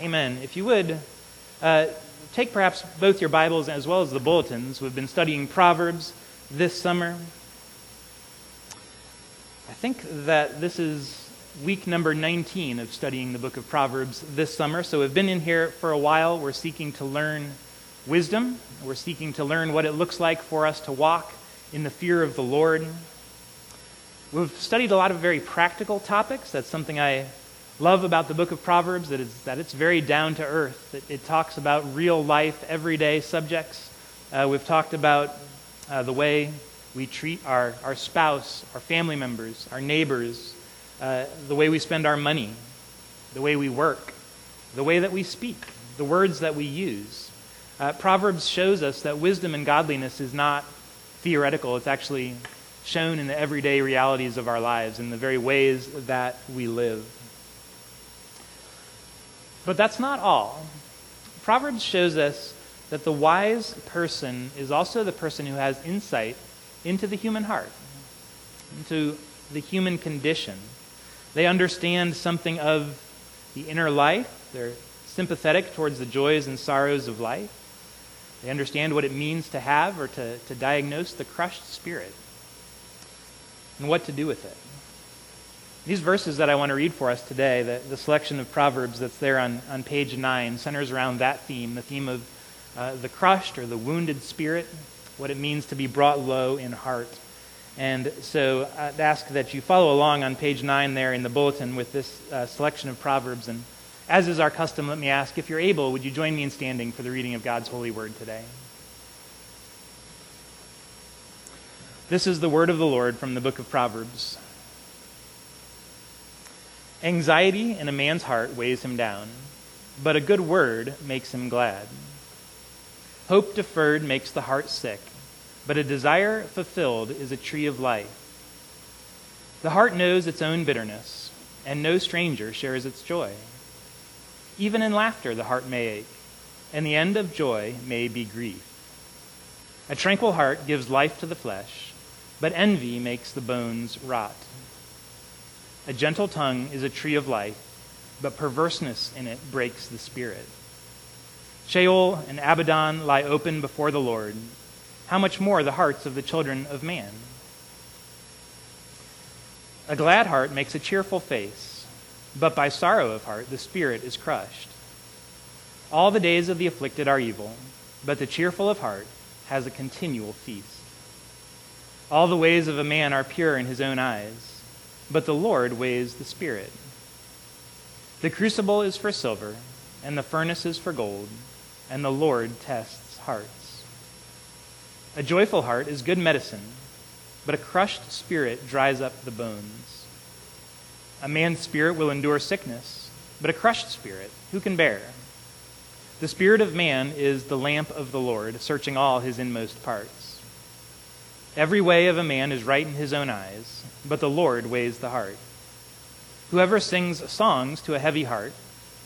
Amen. If you would, uh, take perhaps both your Bibles as well as the bulletins. We've been studying Proverbs this summer. I think that this is week number 19 of studying the book of Proverbs this summer. So we've been in here for a while. We're seeking to learn wisdom, we're seeking to learn what it looks like for us to walk in the fear of the Lord. We've studied a lot of very practical topics. That's something I love about the book of Proverbs is, that it's very down to earth. It, it talks about real life, everyday subjects. Uh, we've talked about uh, the way we treat our, our spouse, our family members, our neighbors, uh, the way we spend our money, the way we work, the way that we speak, the words that we use. Uh, Proverbs shows us that wisdom and godliness is not theoretical, it's actually shown in the everyday realities of our lives, in the very ways that we live. But that's not all. Proverbs shows us that the wise person is also the person who has insight into the human heart, into the human condition. They understand something of the inner life. They're sympathetic towards the joys and sorrows of life. They understand what it means to have or to, to diagnose the crushed spirit and what to do with it. These verses that I want to read for us today, the, the selection of Proverbs that's there on, on page 9, centers around that theme the theme of uh, the crushed or the wounded spirit, what it means to be brought low in heart. And so I'd ask that you follow along on page 9 there in the bulletin with this uh, selection of Proverbs. And as is our custom, let me ask if you're able, would you join me in standing for the reading of God's holy word today? This is the word of the Lord from the book of Proverbs. Anxiety in a man's heart weighs him down, but a good word makes him glad. Hope deferred makes the heart sick, but a desire fulfilled is a tree of life. The heart knows its own bitterness, and no stranger shares its joy. Even in laughter, the heart may ache, and the end of joy may be grief. A tranquil heart gives life to the flesh, but envy makes the bones rot. A gentle tongue is a tree of life, but perverseness in it breaks the spirit. Sheol and Abaddon lie open before the Lord. How much more the hearts of the children of man? A glad heart makes a cheerful face, but by sorrow of heart the spirit is crushed. All the days of the afflicted are evil, but the cheerful of heart has a continual feast. All the ways of a man are pure in his own eyes but the Lord weighs the Spirit. The crucible is for silver, and the furnace is for gold, and the Lord tests hearts. A joyful heart is good medicine, but a crushed spirit dries up the bones. A man's spirit will endure sickness, but a crushed spirit, who can bear? The spirit of man is the lamp of the Lord, searching all his inmost parts. Every way of a man is right in his own eyes but the Lord weighs the heart. Whoever sings songs to a heavy heart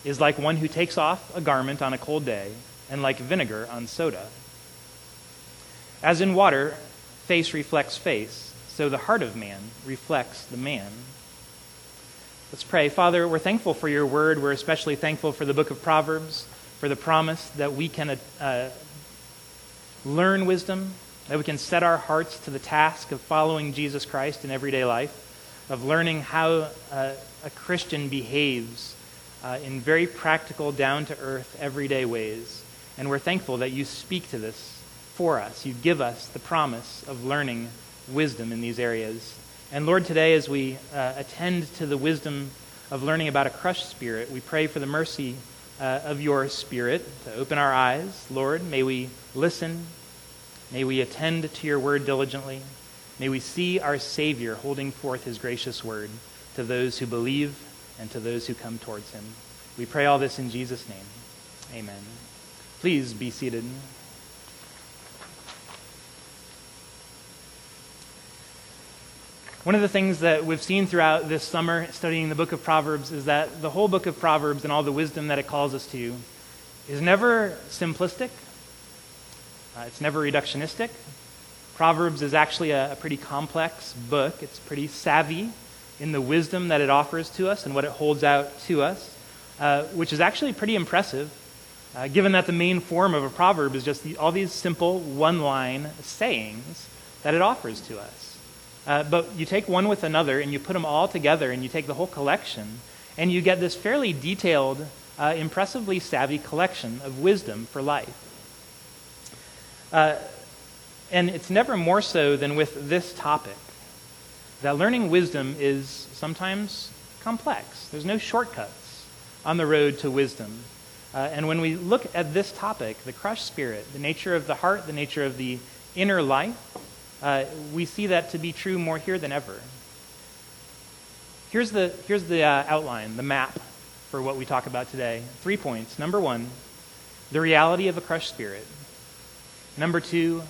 is like one who takes off a garment on a cold day, and like vinegar on soda. As in water, face reflects face, so the heart of man reflects the man. Let's pray. Father, we're thankful for your word. We're especially thankful for the book of Proverbs, for the promise that we can uh, learn wisdom, that we can set our hearts to the task of following Jesus Christ in everyday life, of learning how uh, a Christian behaves uh, in very practical, down to earth, everyday ways. And we're thankful that you speak to this for us. You give us the promise of learning wisdom in these areas. And Lord, today as we uh, attend to the wisdom of learning about a crushed spirit, we pray for the mercy uh, of your spirit to open our eyes. Lord, may we listen May we attend to your word diligently. May we see our Savior holding forth his gracious word to those who believe and to those who come towards him. We pray all this in Jesus' name. Amen. Please be seated. One of the things that we've seen throughout this summer studying the book of Proverbs is that the whole book of Proverbs and all the wisdom that it calls us to is never simplistic uh, it's never reductionistic. Proverbs is actually a, a pretty complex book. It's pretty savvy in the wisdom that it offers to us and what it holds out to us. uh, which is actually pretty impressive, uh, given that the main form of a proverb is just the, all these simple one line sayings that it offers to us. Uh, but you take one with another and you put them all together and you take the whole collection and you get this fairly detailed, uh, impressively savvy collection of wisdom for life. Uh, and it's never more so than with this topic that learning wisdom is sometimes complex. There's no shortcuts on the road to wisdom. Uh, and when we look at this topic, the crushed spirit, the nature of the heart, the nature of the inner life, uh, we see that to be true more here than ever. Here's the, here's the uh, outline, the map for what we talk about today. Three points. Number one, the reality of a crushed spirit. Number two,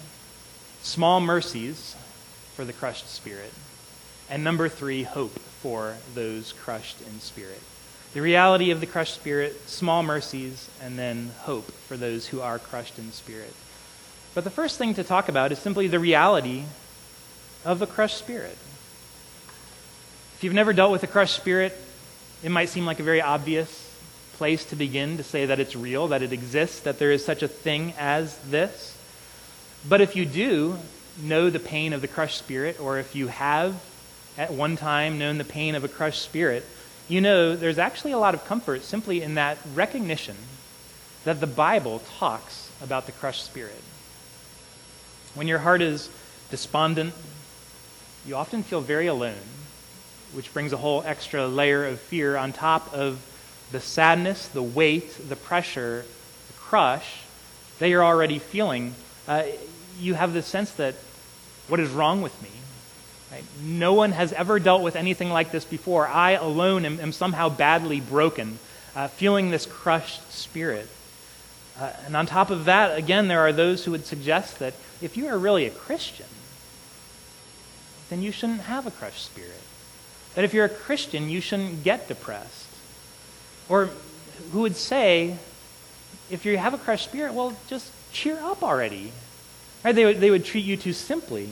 small mercies for the crushed spirit. And number three, hope for those crushed in spirit. The reality of the crushed spirit, small mercies, and then hope for those who are crushed in spirit. But the first thing to talk about is simply the reality of a crushed spirit. If you've never dealt with a crushed spirit, it might seem like a very obvious place to begin to say that it's real, that it exists, that there is such a thing as this. But if you do know the pain of the crushed spirit, or if you have at one time known the pain of a crushed spirit, you know there's actually a lot of comfort simply in that recognition that the Bible talks about the crushed spirit. When your heart is despondent, you often feel very alone, which brings a whole extra layer of fear on top of the sadness, the weight, the pressure, the crush that you're already feeling. Uh, you have this sense that what is wrong with me? Right? No one has ever dealt with anything like this before. I alone am, am somehow badly broken, uh, feeling this crushed spirit. Uh, and on top of that, again, there are those who would suggest that if you are really a Christian, then you shouldn't have a crushed spirit. That if you're a Christian, you shouldn't get depressed. Or who would say, if you have a crushed spirit, well, just cheer up already. Right? They, would, they would treat you too simply.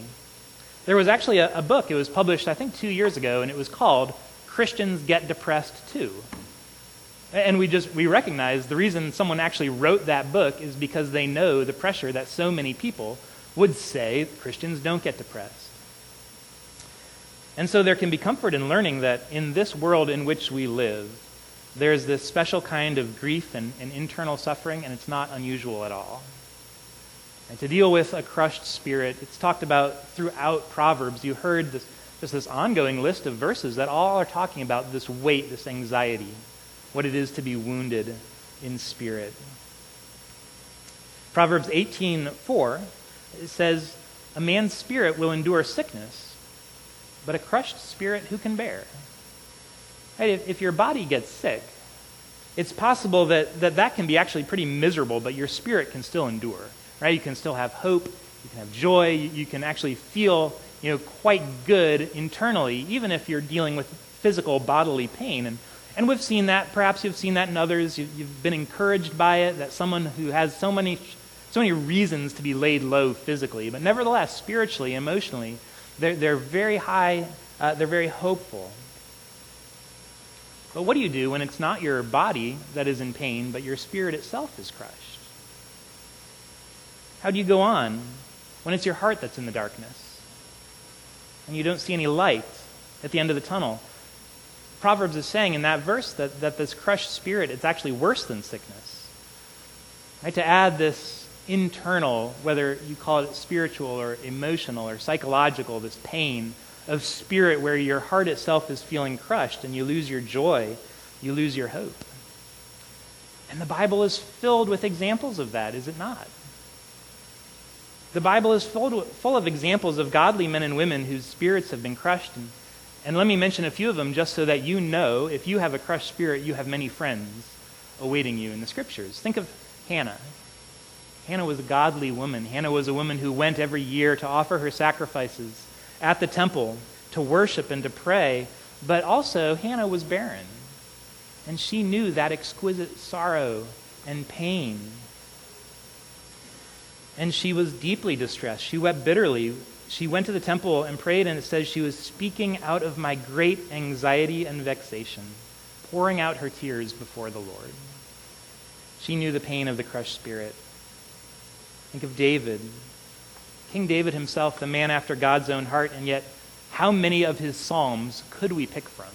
There was actually a, a book, it was published, I think, two years ago, and it was called Christians Get Depressed Too. And we just we recognize the reason someone actually wrote that book is because they know the pressure that so many people would say Christians don't get depressed. And so there can be comfort in learning that in this world in which we live, there's this special kind of grief and, and internal suffering, and it's not unusual at all. And to deal with a crushed spirit, it's talked about throughout Proverbs. You heard this, just this ongoing list of verses that all are talking about this weight, this anxiety, what it is to be wounded in spirit. Proverbs 18:4 says, "A man's spirit will endure sickness, but a crushed spirit who can bear?" Right? If, if your body gets sick, it's possible that, that that can be actually pretty miserable, but your spirit can still endure right? You can still have hope, you can have joy, you can actually feel, you know, quite good internally, even if you're dealing with physical bodily pain. And, and we've seen that, perhaps you've seen that in others, you've, you've been encouraged by it, that someone who has so many, so many reasons to be laid low physically, but nevertheless, spiritually, emotionally, they're, they're very high, uh, they're very hopeful. But what do you do when it's not your body that is in pain, but your spirit itself is crushed? How do you go on when it's your heart that's in the darkness and you don't see any light at the end of the tunnel? Proverbs is saying in that verse that, that this crushed spirit, it's actually worse than sickness. Right? To add this internal, whether you call it spiritual or emotional or psychological, this pain of spirit where your heart itself is feeling crushed and you lose your joy, you lose your hope. And the Bible is filled with examples of that, is it not? The Bible is full, full of examples of godly men and women whose spirits have been crushed. And, and let me mention a few of them just so that you know if you have a crushed spirit, you have many friends awaiting you in the scriptures. Think of Hannah. Hannah was a godly woman. Hannah was a woman who went every year to offer her sacrifices at the temple to worship and to pray. But also, Hannah was barren. And she knew that exquisite sorrow and pain and she was deeply distressed. She wept bitterly. She went to the temple and prayed, and it says she was speaking out of my great anxiety and vexation. pouring out her tears before the Lord. She knew the pain of the crushed spirit. Think of David, King David himself, the man after God's own heart, and yet how many of his psalms could we pick from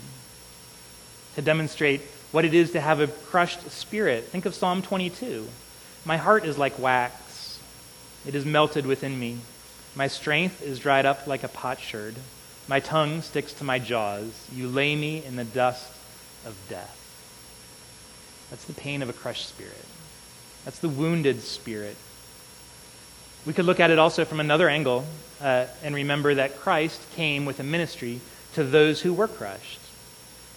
to demonstrate what it is to have a crushed spirit? Think of Psalm 22. My heart is like wax, it is melted within me. My strength is dried up like a potsherd. My tongue sticks to my jaws. You lay me in the dust of death. That's the pain of a crushed spirit. That's the wounded spirit. We could look at it also from another angle uh, and remember that Christ came with a ministry to those who were crushed.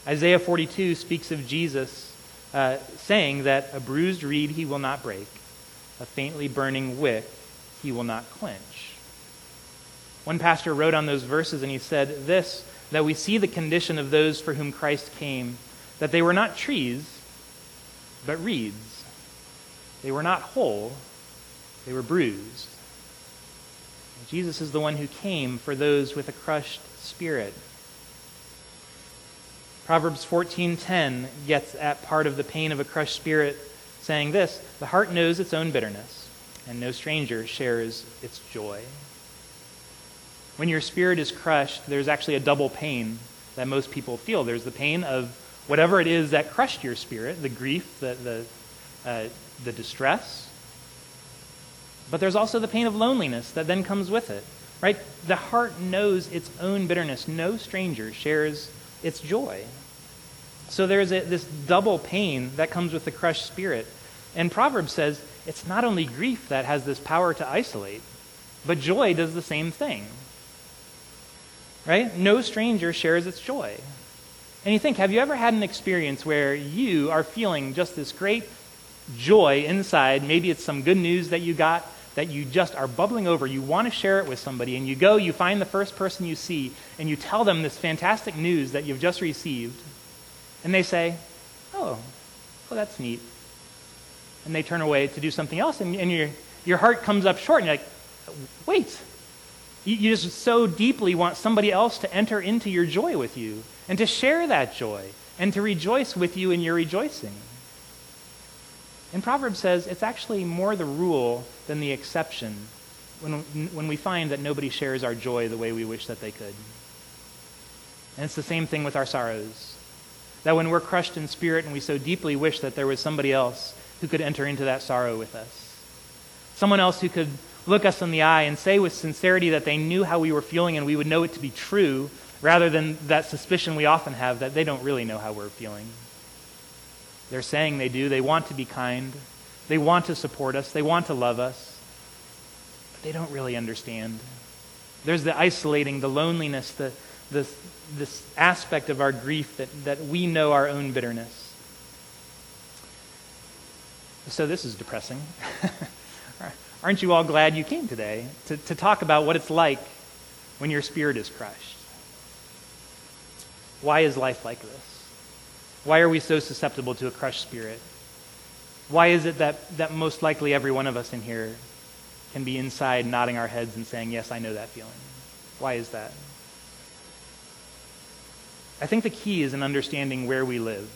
Isaiah 42 speaks of Jesus uh, saying that a bruised reed he will not break, a faintly burning wick he will not quench. One pastor wrote on those verses and he said this that we see the condition of those for whom Christ came, that they were not trees, but reeds. They were not whole, they were bruised. Jesus is the one who came for those with a crushed spirit. Proverbs 14:10 gets at part of the pain of a crushed spirit saying this, the heart knows its own bitterness, and no stranger shares its joy. When your spirit is crushed, there's actually a double pain that most people feel. There's the pain of whatever it is that crushed your spirit, the grief, the, the, uh, the distress. But there's also the pain of loneliness that then comes with it, right? The heart knows its own bitterness. No stranger shares its joy. So there's a, this double pain that comes with the crushed spirit. And Proverbs says it's not only grief that has this power to isolate, but joy does the same thing right? No stranger shares its joy. And you think, have you ever had an experience where you are feeling just this great joy inside? Maybe it's some good news that you got that you just are bubbling over. You want to share it with somebody, and you go, you find the first person you see, and you tell them this fantastic news that you've just received. And they say, Oh, well, that's neat. And they turn away to do something else, and, and your, your heart comes up short, and you're like, Wait, you, you just so deeply want somebody else to enter into your joy with you and to share that joy and to rejoice with you in your rejoicing. And Proverbs says it's actually more the rule than the exception when, when we find that nobody shares our joy the way we wish that they could. And it's the same thing with our sorrows. That when we're crushed in spirit and we so deeply wish that there was somebody else who could enter into that sorrow with us, someone else who could look us in the eye and say with sincerity that they knew how we were feeling and we would know it to be true, rather than that suspicion we often have that they don't really know how we're feeling. They're saying they do. They want to be kind. They want to support us. They want to love us. But they don't really understand. There's the isolating, the loneliness, the, the, this aspect of our grief that, that we know our own bitterness. So this is depressing. Aren't you all glad you came today to, to talk about what it's like when your spirit is crushed? Why is life like this? Why are we so susceptible to a crushed spirit? Why is it that, that most likely every one of us in here can be inside nodding our heads and saying, Yes, I know that feeling? Why is that? I think the key is in understanding where we live.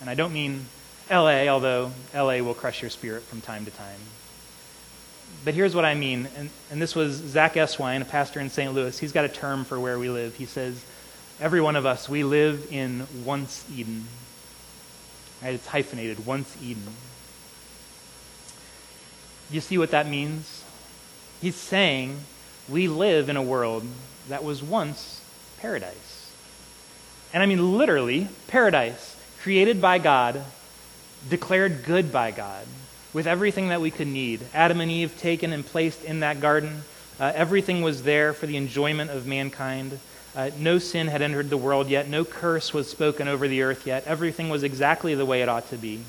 And I don't mean LA, although LA will crush your spirit from time to time. But here's what I mean, and, and this was Zack Eswine, a pastor in St. Louis. He's got a term for where we live. He says, Every one of us, we live in once Eden. Right? It's hyphenated, once Eden. You see what that means? He's saying we live in a world that was once paradise. And I mean literally, paradise, created by God, declared good by God with everything that we could need. Adam and Eve taken and placed in that garden. Uh, everything was there for the enjoyment of mankind. Uh, no sin had entered the world yet. No curse was spoken over the earth yet. Everything was exactly the way it ought to be.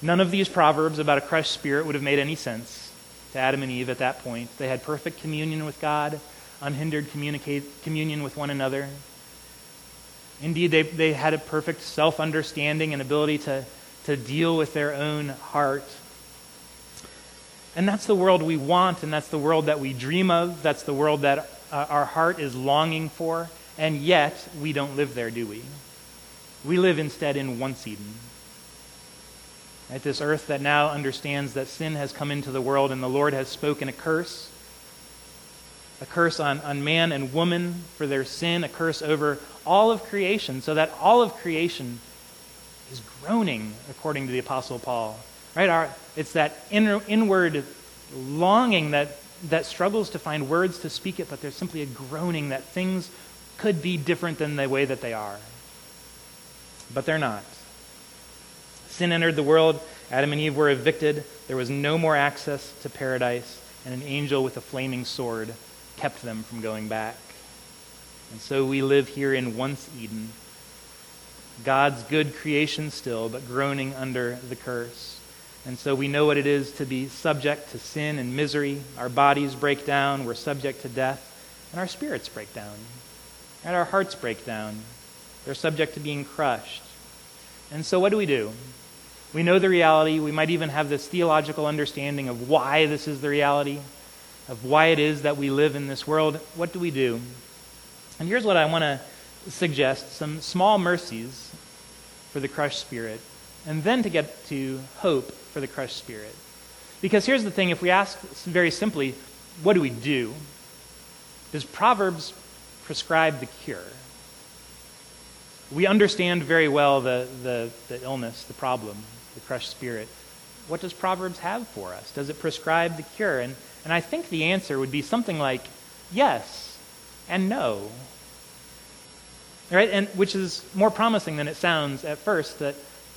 None of these proverbs about a crushed spirit would have made any sense to Adam and Eve at that point. They had perfect communion with God, unhindered communion with one another. Indeed, they, they had a perfect self understanding and ability to, to deal with their own heart and that's the world we want, and that's the world that we dream of. That's the world that uh, our heart is longing for. And yet, we don't live there, do we? We live instead in once Eden. At this earth that now understands that sin has come into the world and the Lord has spoken a curse a curse on, on man and woman for their sin, a curse over all of creation, so that all of creation is groaning, according to the Apostle Paul. Right? Our, it's that inner, inward longing that, that struggles to find words to speak it, but there's simply a groaning that things could be different than the way that they are. But they're not. Sin entered the world. Adam and Eve were evicted. There was no more access to paradise. And an angel with a flaming sword kept them from going back. And so we live here in once Eden, God's good creation still, but groaning under the curse. And so we know what it is to be subject to sin and misery. Our bodies break down, we're subject to death, and our spirits break down, and our hearts break down. They're subject to being crushed. And so what do we do? We know the reality. We might even have this theological understanding of why this is the reality of why it is that we live in this world, what do we do? And here's what I want to suggest some small mercies for the crushed spirit, and then to get to hope for the crushed spirit. Because here's the thing if we ask very simply, what do we do? Does Proverbs prescribe the cure? We understand very well the, the, the illness, the problem, the crushed spirit. What does Proverbs have for us? Does it prescribe the cure? And and I think the answer would be something like yes and no. Right? And which is more promising than it sounds at first that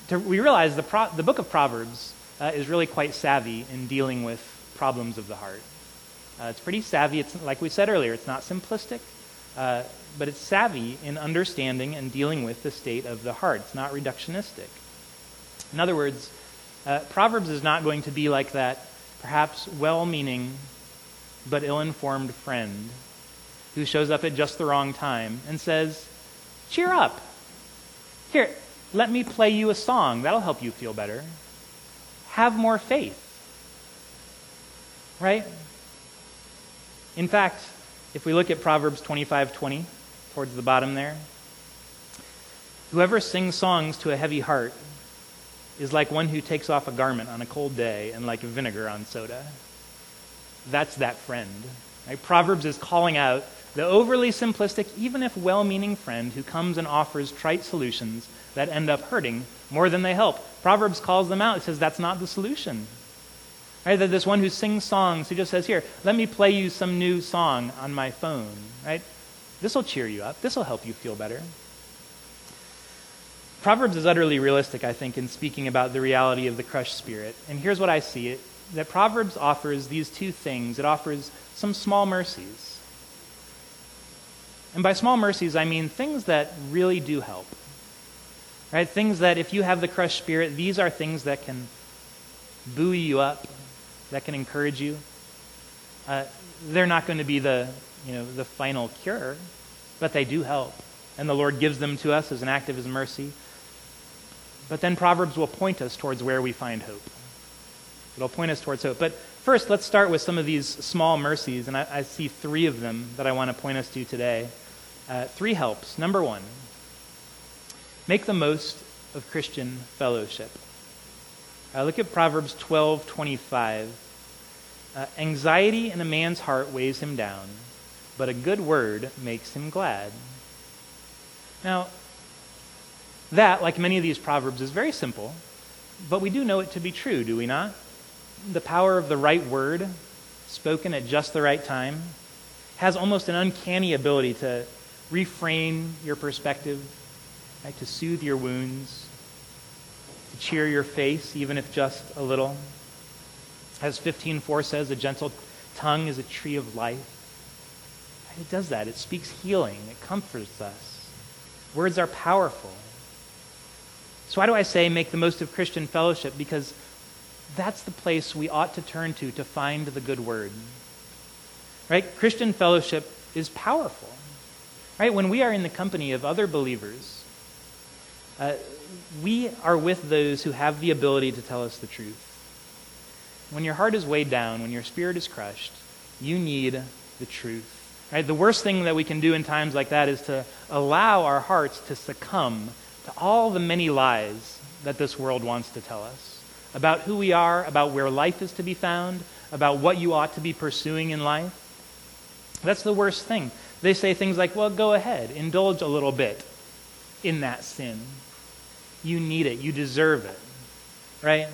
to, we realize the, pro, the book of Proverbs uh, is really quite savvy in dealing with problems of the heart. Uh, it's pretty savvy. It's like we said earlier, it's not simplistic, uh, but it's savvy in understanding and dealing with the state of the heart. It's not reductionistic. In other words, uh, Proverbs is not going to be like that perhaps well meaning but ill informed friend who shows up at just the wrong time and says, Cheer up. Here, let me play you a song. That'll help you feel better. Have more faith. Right? In fact, if we look at Proverbs 25:20 towards the bottom there, whoever sings songs to a heavy heart is like one who takes off a garment on a cold day and like vinegar on soda. That's that friend. Right? Proverbs is calling out the overly simplistic, even if well meaning friend who comes and offers trite solutions that end up hurting more than they help. Proverbs calls them out. It says that's not the solution. Right? That this one who sings songs, who just says, Here, let me play you some new song on my phone. Right? This will cheer you up. This will help you feel better. Proverbs is utterly realistic, I think, in speaking about the reality of the crushed spirit. And here's what I see it that Proverbs offers these two things it offers some small mercies. And by small mercies, I mean things that really do help. Right? Things that, if you have the crushed spirit, these are things that can buoy you up, that can encourage you. Uh, they're not going to be the, you know, the final cure, but they do help. And the Lord gives them to us as an act of His mercy. But then Proverbs will point us towards where we find hope. It'll point us towards hope. But first, let's start with some of these small mercies, and I, I see three of them that I want to point us to today. Uh, three helps. Number one, make the most of Christian fellowship. Uh, look at Proverbs 12 25. Uh, anxiety in a man's heart weighs him down, but a good word makes him glad. Now, that, like many of these proverbs, is very simple, but we do know it to be true, do we not? The power of the right word, spoken at just the right time, has almost an uncanny ability to reframe your perspective, right, to soothe your wounds, to cheer your face, even if just a little. As 15.4 says, a gentle tongue is a tree of life. It does that. It speaks healing. It comforts us. Words are powerful. So, why do I say make the most of Christian fellowship? Because that's the place we ought to turn to to find the good word. Right? Christian fellowship is powerful. Right? When we are in the company of other believers, uh, we are with those who have the ability to tell us the truth. When your heart is weighed down, when your spirit is crushed, you need the truth. Right? The worst thing that we can do in times like that is to allow our hearts to succumb to all the many lies that this world wants to tell us about who we are, about where life is to be found, about what you ought to be pursuing in life. That's the worst thing. They say things like, well, go ahead, indulge a little bit in that sin. You need it, you deserve it, right?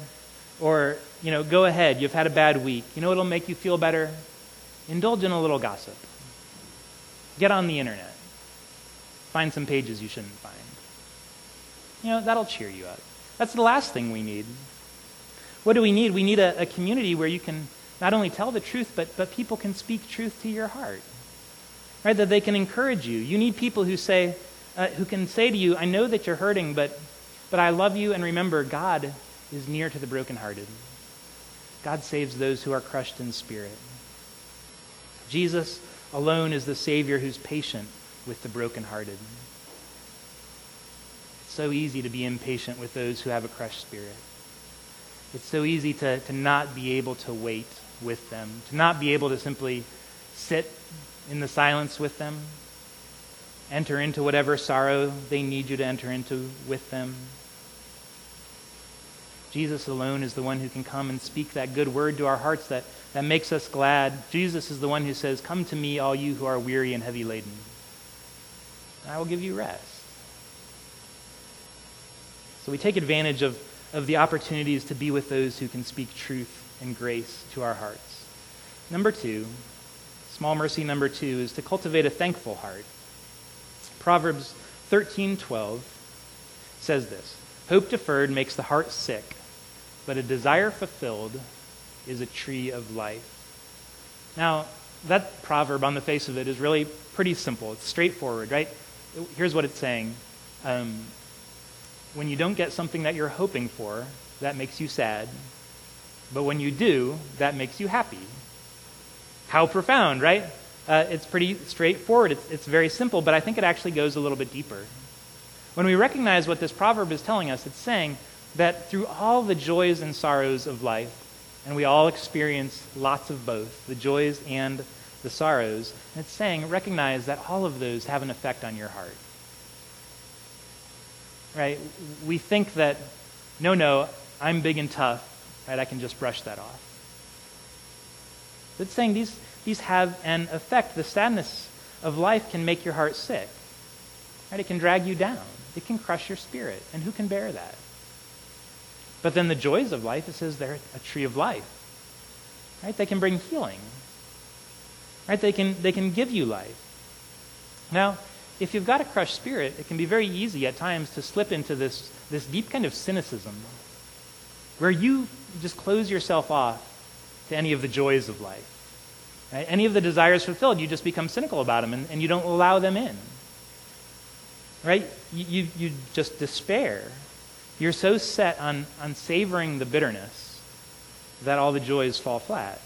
Or, you know, go ahead, you've had a bad week. You know what'll make you feel better? Indulge in a little gossip. Get on the internet. Find some pages you shouldn't find. You know, that'll cheer you up. That's the last thing we need. What do we need? We need a, a community where you can not only tell the truth, but, but people can speak truth to your heart. Right? That they can encourage you. You need people who say, uh, who can say to you, I know that you're hurting, but, but I love you, and remember, God is near to the brokenhearted. God saves those who are crushed in spirit. Jesus alone is the Savior who's patient with the brokenhearted. It's so easy to be impatient with those who have a crushed spirit. It's so easy to, to not be able to wait with them, to not be able to simply sit in the silence with them, enter into whatever sorrow they need you to enter into with them. Jesus alone is the one who can come and speak that good word to our hearts that, that makes us glad. Jesus is the one who says, Come to me, all you who are weary and heavy laden. And I will give you rest. So we take advantage of, of the opportunities to be with those who can speak truth and grace to our hearts. Number two, small mercy number two, is to cultivate a thankful heart. Proverbs 13:12 says this: "Hope deferred makes the heart sick, but a desire fulfilled is a tree of life." Now, that proverb on the face of it is really pretty simple. It's straightforward, right? Here's what it's saying. Um, when you don't get something that you're hoping for, that makes you sad. But when you do, that makes you happy. How profound, right? Uh, it's pretty straightforward. It's, it's very simple, but I think it actually goes a little bit deeper. When we recognize what this proverb is telling us, it's saying that through all the joys and sorrows of life, and we all experience lots of both, the joys and the sorrows, and it's saying recognize that all of those have an effect on your heart. Right? We think that, no, no, I'm big and tough, right? I can just brush that off. It's saying these, these have an effect. The sadness of life can make your heart sick. Right? It can drag you down. It can crush your spirit. And who can bear that? But then the joys of life, it says they're a tree of life. Right? They can bring healing. Right? They can, they can give you life. Now, if you've got a crushed spirit, it can be very easy at times to slip into this, this deep kind of cynicism where you just close yourself off to any of the joys of life. Right? Any of the desires fulfilled, you just become cynical about them and, and you don't allow them in. Right? You, you, you just despair. You're so set on, on savoring the bitterness that all the joys fall flat.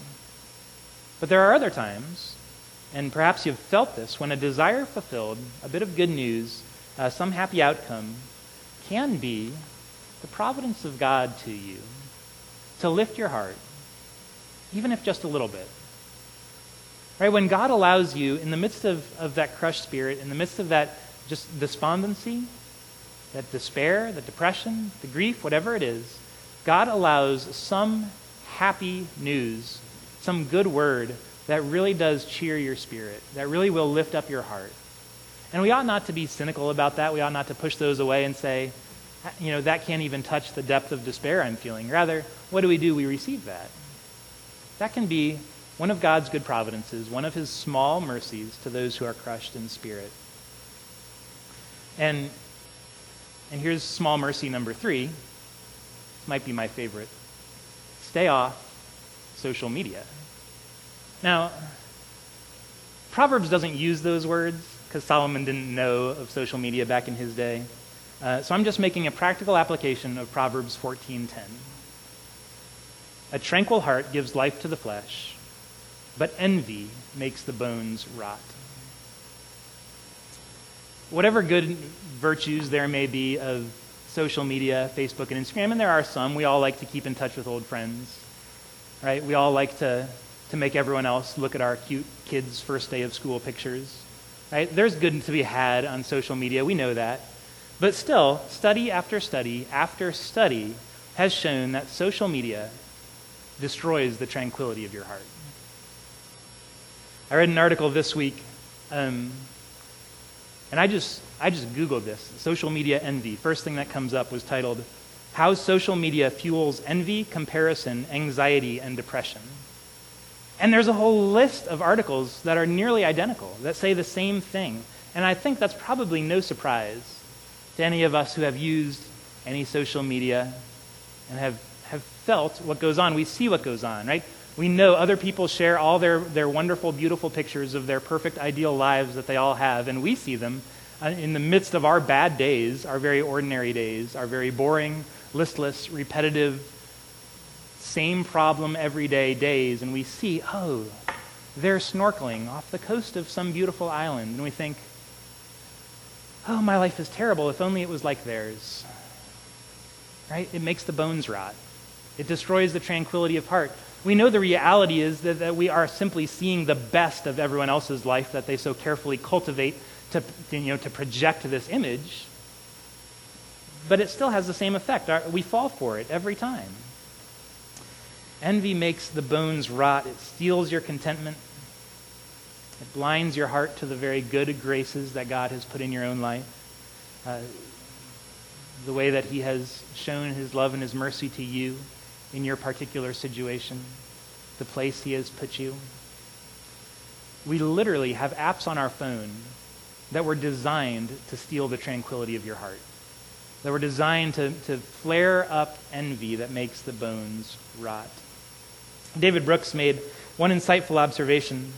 But there are other times, and perhaps you've felt this, when a desire fulfilled, a bit of good news, uh, some happy outcome, can be the providence of God to you to lift your heart, even if just a little bit. Right? When God allows you, in the midst of, of that crushed spirit, in the midst of that just despondency, that despair, the depression, the grief, whatever it is, God allows some happy news, some good word that really does cheer your spirit, that really will lift up your heart. And we ought not to be cynical about that. We ought not to push those away and say, you know, that can't even touch the depth of despair I'm feeling. Rather, what do we do? We receive that. That can be one of God's good providences, one of his small mercies to those who are crushed in spirit. And, and here's small mercy number three. This might be my favorite. Stay off social media. Now, Proverbs doesn't use those words because Solomon didn't know of social media back in his day. Uh, so I'm just making a practical application of Proverbs 14:10. A tranquil heart gives life to the flesh, but envy makes the bones rot. Whatever good virtues there may be of social media, Facebook and Instagram, and there are some, we all like to keep in touch with old friends, right? We all like to, to make everyone else look at our cute kids' first day of school pictures, right? There's good to be had on social media. We know that. But still, study after study after study has shown that social media destroys the tranquility of your heart. I read an article this week, um, and I just, I just Googled this social media envy. First thing that comes up was titled, How Social Media Fuels Envy, Comparison, Anxiety, and Depression. And there's a whole list of articles that are nearly identical that say the same thing. And I think that's probably no surprise to any of us who have used any social media and have, have felt what goes on. We see what goes on, right? We know other people share all their, their wonderful, beautiful pictures of their perfect, ideal lives that they all have, and we see them uh, in the midst of our bad days, our very ordinary days, our very boring, listless, repetitive, same problem every day days, and we see, oh, they're snorkeling off the coast of some beautiful island, and we think, oh, my life is terrible. If only it was like theirs. Right? It makes the bones rot. It destroys the tranquility of heart. We know the reality is that, that we are simply seeing the best of everyone else's life that they so carefully cultivate to, you know, to project this image. But it still has the same effect. We fall for it every time. Envy makes the bones rot. It steals your contentment. It blinds your heart to the very good graces that God has put in your own life. Uh, the way that He has shown His love and His mercy to you in your particular situation, the place He has put you. We literally have apps on our phone that were designed to steal the tranquility of your heart, that were designed to, to flare up envy that makes the bones rot. David Brooks made one insightful observation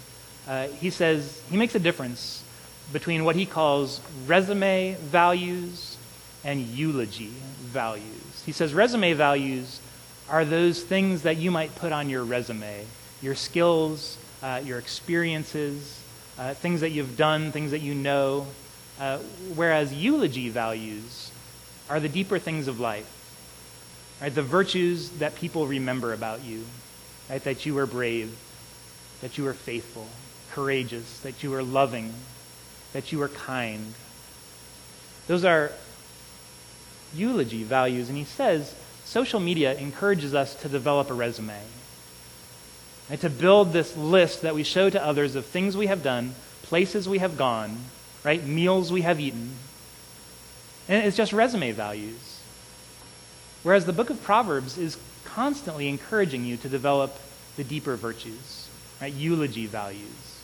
uh, he says he makes a difference between what he calls resume values and eulogy values. He says resume values are those things that you might put on your resume your skills, uh, your experiences, uh, things that you've done, things that you know. Uh, whereas eulogy values are the deeper things of life, right? The virtues that people remember about you, right? That you were brave, that you were faithful, courageous, that you were loving, that you were kind. Those are eulogy values. And he says social media encourages us to develop a resume, and to build this list that we show to others of things we have done, places we have gone, right? Meals we have eaten. And it's just resume values. Whereas the book of Proverbs is constantly encouraging you to develop the deeper virtues, right? Eulogy values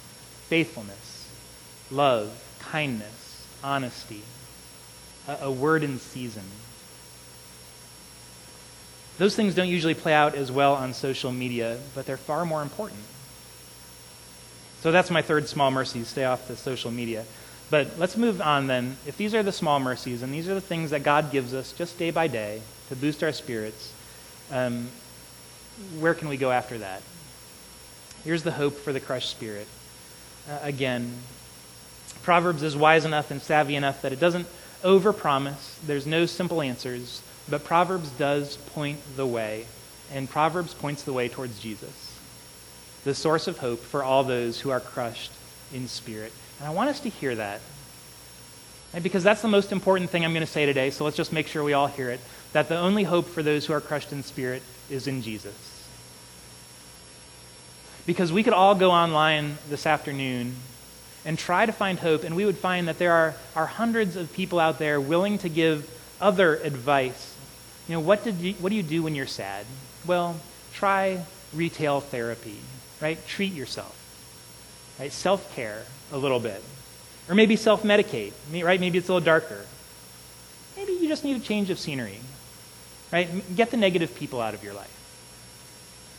faithfulness, love, kindness, honesty, a, a word in season. Those things don't usually play out as well on social media, but they're far more important. So that's my third small mercy stay off the social media. But let's move on then. If these are the small mercies, and these are the things that God gives us just day by day to boost our spirits, um, where can we go after that? Here's the hope for the crushed spirit uh, again. Proverbs is wise enough and savvy enough that it doesn't overpromise. There's no simple answers, but Proverbs does point the way, and Proverbs points the way towards Jesus, the source of hope for all those who are crushed in spirit. And I want us to hear that. Because that's the most important thing I'm going to say today, so let's just make sure we all hear it. That the only hope for those who are crushed in spirit is in Jesus. Because we could all go online this afternoon and try to find hope, and we would find that there are, are hundreds of people out there willing to give other advice. You know, what, did you, what do you do when you're sad? Well, try retail therapy, right? Treat yourself, right? Self care a little bit. Or maybe self medicate, right? Maybe it's a little darker. Maybe you just need a change of scenery, right? Get the negative people out of your life.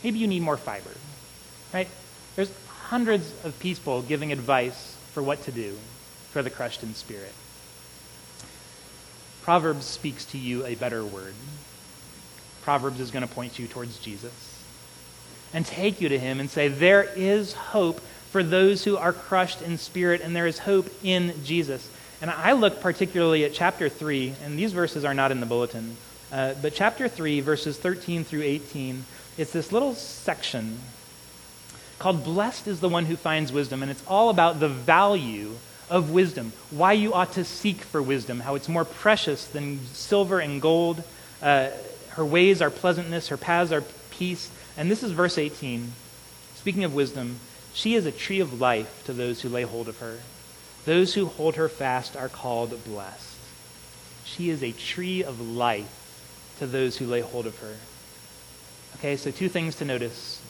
Maybe you need more fiber. Right? There's hundreds of people giving advice for what to do for the crushed in spirit. Proverbs speaks to you a better word. Proverbs is going to point you towards Jesus and take you to him and say, There is hope for those who are crushed in spirit, and there is hope in Jesus. And I look particularly at chapter 3, and these verses are not in the bulletin, uh, but chapter 3, verses 13 through 18, it's this little section called Blessed is the One Who Finds Wisdom, and it's all about the value of wisdom, why you ought to seek for wisdom, how it's more precious than silver and gold. Uh, her ways are pleasantness, her paths are peace. And this is verse 18. Speaking of wisdom, she is a tree of life to those who lay hold of her. Those who hold her fast are called blessed. She is a tree of life to those who lay hold of her. Okay, so two things to notice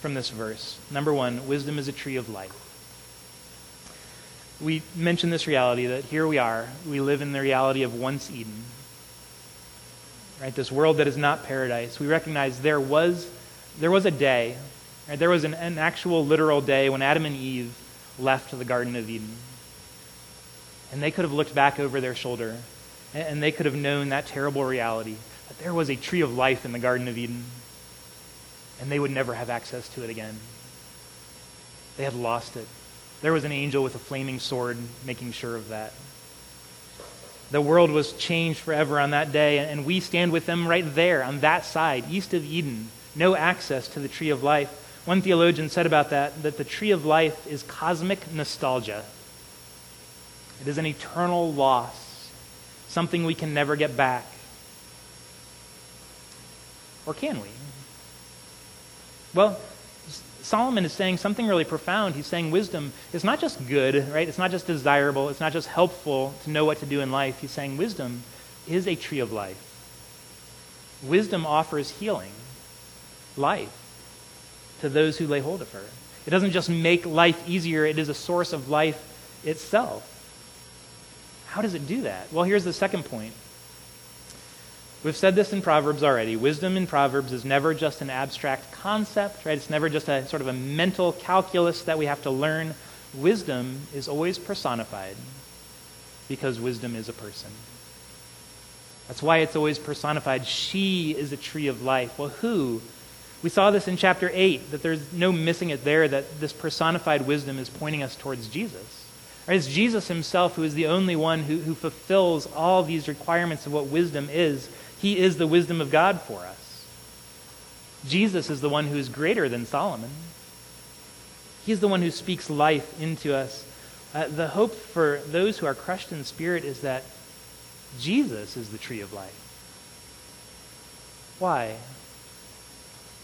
from this verse. Number one, wisdom is a tree of life. We mention this reality that here we are. We live in the reality of once Eden. Right? This world that is not paradise. We recognize there was, there was a day, right? there was an, an actual literal day when Adam and Eve left the Garden of Eden. And they could have looked back over their shoulder and they could have known that terrible reality that there was a tree of life in the Garden of Eden and they would never have access to it again. They had lost it. There was an angel with a flaming sword making sure of that. The world was changed forever on that day, and we stand with them right there on that side, east of Eden. No access to the tree of life. One theologian said about that that the tree of life is cosmic nostalgia. It is an eternal loss, something we can never get back. Or can we? Well, Solomon is saying something really profound. He's saying wisdom is not just good, right? It's not just desirable. It's not just helpful to know what to do in life. He's saying wisdom is a tree of life. Wisdom offers healing, life, to those who lay hold of her. It doesn't just make life easier, it is a source of life itself. How does it do that? Well, here's the second point We've said this in Proverbs already. Wisdom in Proverbs is never just an abstract concept, right? It's never just a sort of a mental calculus that we have to learn. Wisdom is always personified because wisdom is a person. That's why it's always personified. She is a tree of life. Well, who? We saw this in chapter 8, that there's no missing it there, that this personified wisdom is pointing us towards Jesus. Right? It's Jesus himself who is the only one who, who fulfills all these requirements of what wisdom is he is the wisdom of God for us. Jesus is the one who is greater than Solomon. He's the one who speaks life into us. Uh, the hope for those who are crushed in spirit is that Jesus is the tree of life. Why?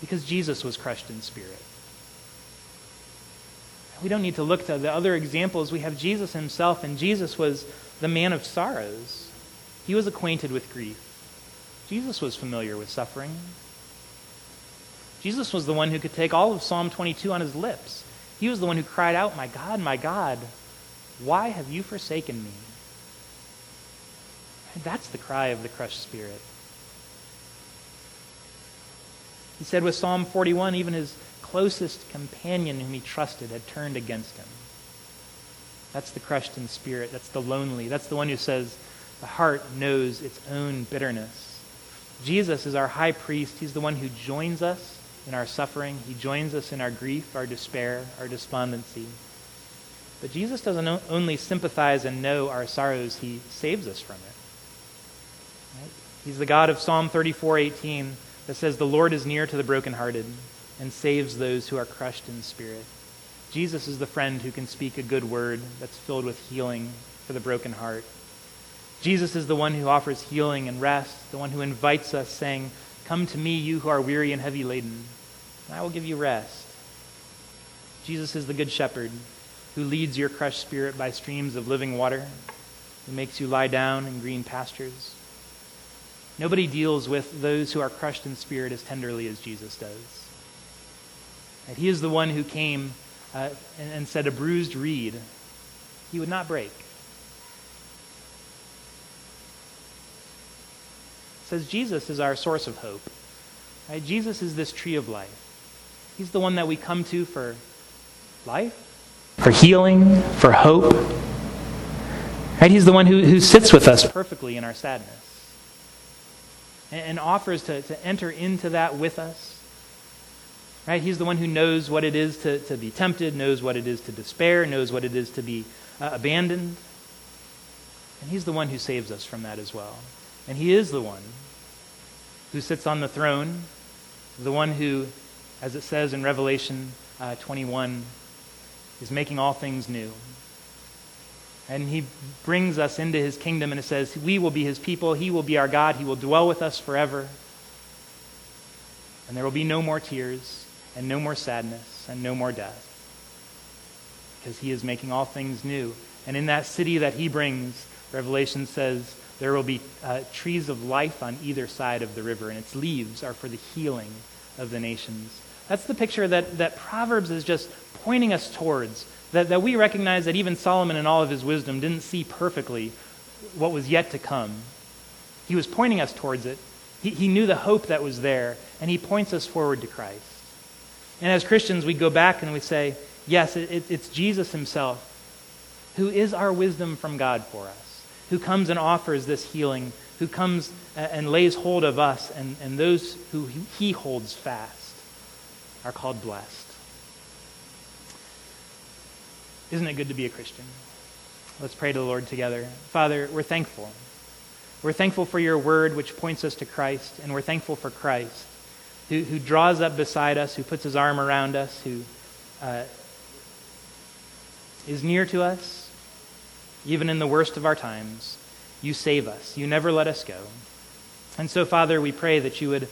Because Jesus was crushed in spirit. We don't need to look to the other examples. We have Jesus himself, and Jesus was the man of sorrows. He was acquainted with grief. Jesus was familiar with suffering. Jesus was the one who could take all of Psalm 22 on his lips. He was the one who cried out, My God, my God, why have you forsaken me? That's the cry of the crushed spirit. He said with Psalm 41, even his closest companion whom he trusted had turned against him. That's the crushed in spirit. That's the lonely. That's the one who says, The heart knows its own bitterness. Jesus is our high priest. He's the one who joins us in our suffering. He joins us in our grief, our despair, our despondency. But Jesus doesn't only sympathize and know our sorrows, he saves us from it. Right? He's the God of Psalm 34:18 that says, "The Lord is near to the brokenhearted and saves those who are crushed in spirit." Jesus is the friend who can speak a good word that's filled with healing for the broken heart. Jesus is the one who offers healing and rest, the one who invites us, saying, Come to me, you who are weary and heavy laden, and I will give you rest. Jesus is the good shepherd who leads your crushed spirit by streams of living water, who makes you lie down in green pastures. Nobody deals with those who are crushed in spirit as tenderly as Jesus does. And he is the one who came uh, and, and said, A bruised reed he would not break. Says Jesus is our source of hope. Right? Jesus is this tree of life. He's the one that we come to for life, for healing, for hope. Right? He's the one who, who sits with us perfectly in our sadness and, and offers to, to enter into that with us. Right? He's the one who knows what it is to, to be tempted, knows what it is to despair, knows what it is to be uh, abandoned. And he's the one who saves us from that as well. And he is the one who sits on the throne, the one who, as it says in Revelation uh, 21, is making all things new. And he brings us into his kingdom and it says, We will be his people, he will be our God, he will dwell with us forever. And there will be no more tears, and no more sadness, and no more death. Because he is making all things new. And in that city that he brings, Revelation says, there will be uh, trees of life on either side of the river, and its leaves are for the healing of the nations. That's the picture that, that Proverbs is just pointing us towards. That, that we recognize that even Solomon, in all of his wisdom, didn't see perfectly what was yet to come. He was pointing us towards it. He, he knew the hope that was there, and he points us forward to Christ. And as Christians, we go back and we say, yes, it, it, it's Jesus himself who is our wisdom from God for us, who comes and offers this healing, who comes and lays hold of us, and, and those who he holds fast are called blessed. Isn't it good to be a Christian? Let's pray to the Lord together. Father, we're thankful. We're thankful for your word, which points us to Christ, and we're thankful for Christ, who, who draws up beside us, who puts his arm around us, who uh, is near to us, even in the worst of our times. You save us. You never let us go. And so, Father, we pray that you would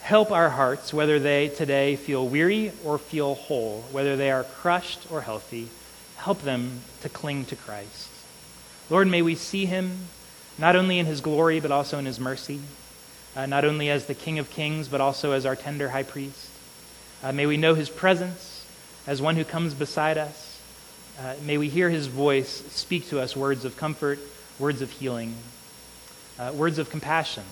help our hearts, whether they today feel weary or feel whole, whether they are crushed or healthy, help them to cling to Christ. Lord, may we see him not only in his glory, but also in his mercy, uh, not only as the King of Kings, but also as our tender high priest. Uh, may we know his presence as one who comes beside us. Uh, may we hear his voice speak to us words of comfort, words of healing, uh, words of compassion.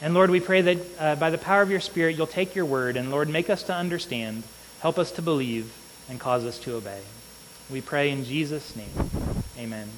And Lord, we pray that uh, by the power of your Spirit, you'll take your word and, Lord, make us to understand, help us to believe, and cause us to obey. We pray in Jesus' name. Amen.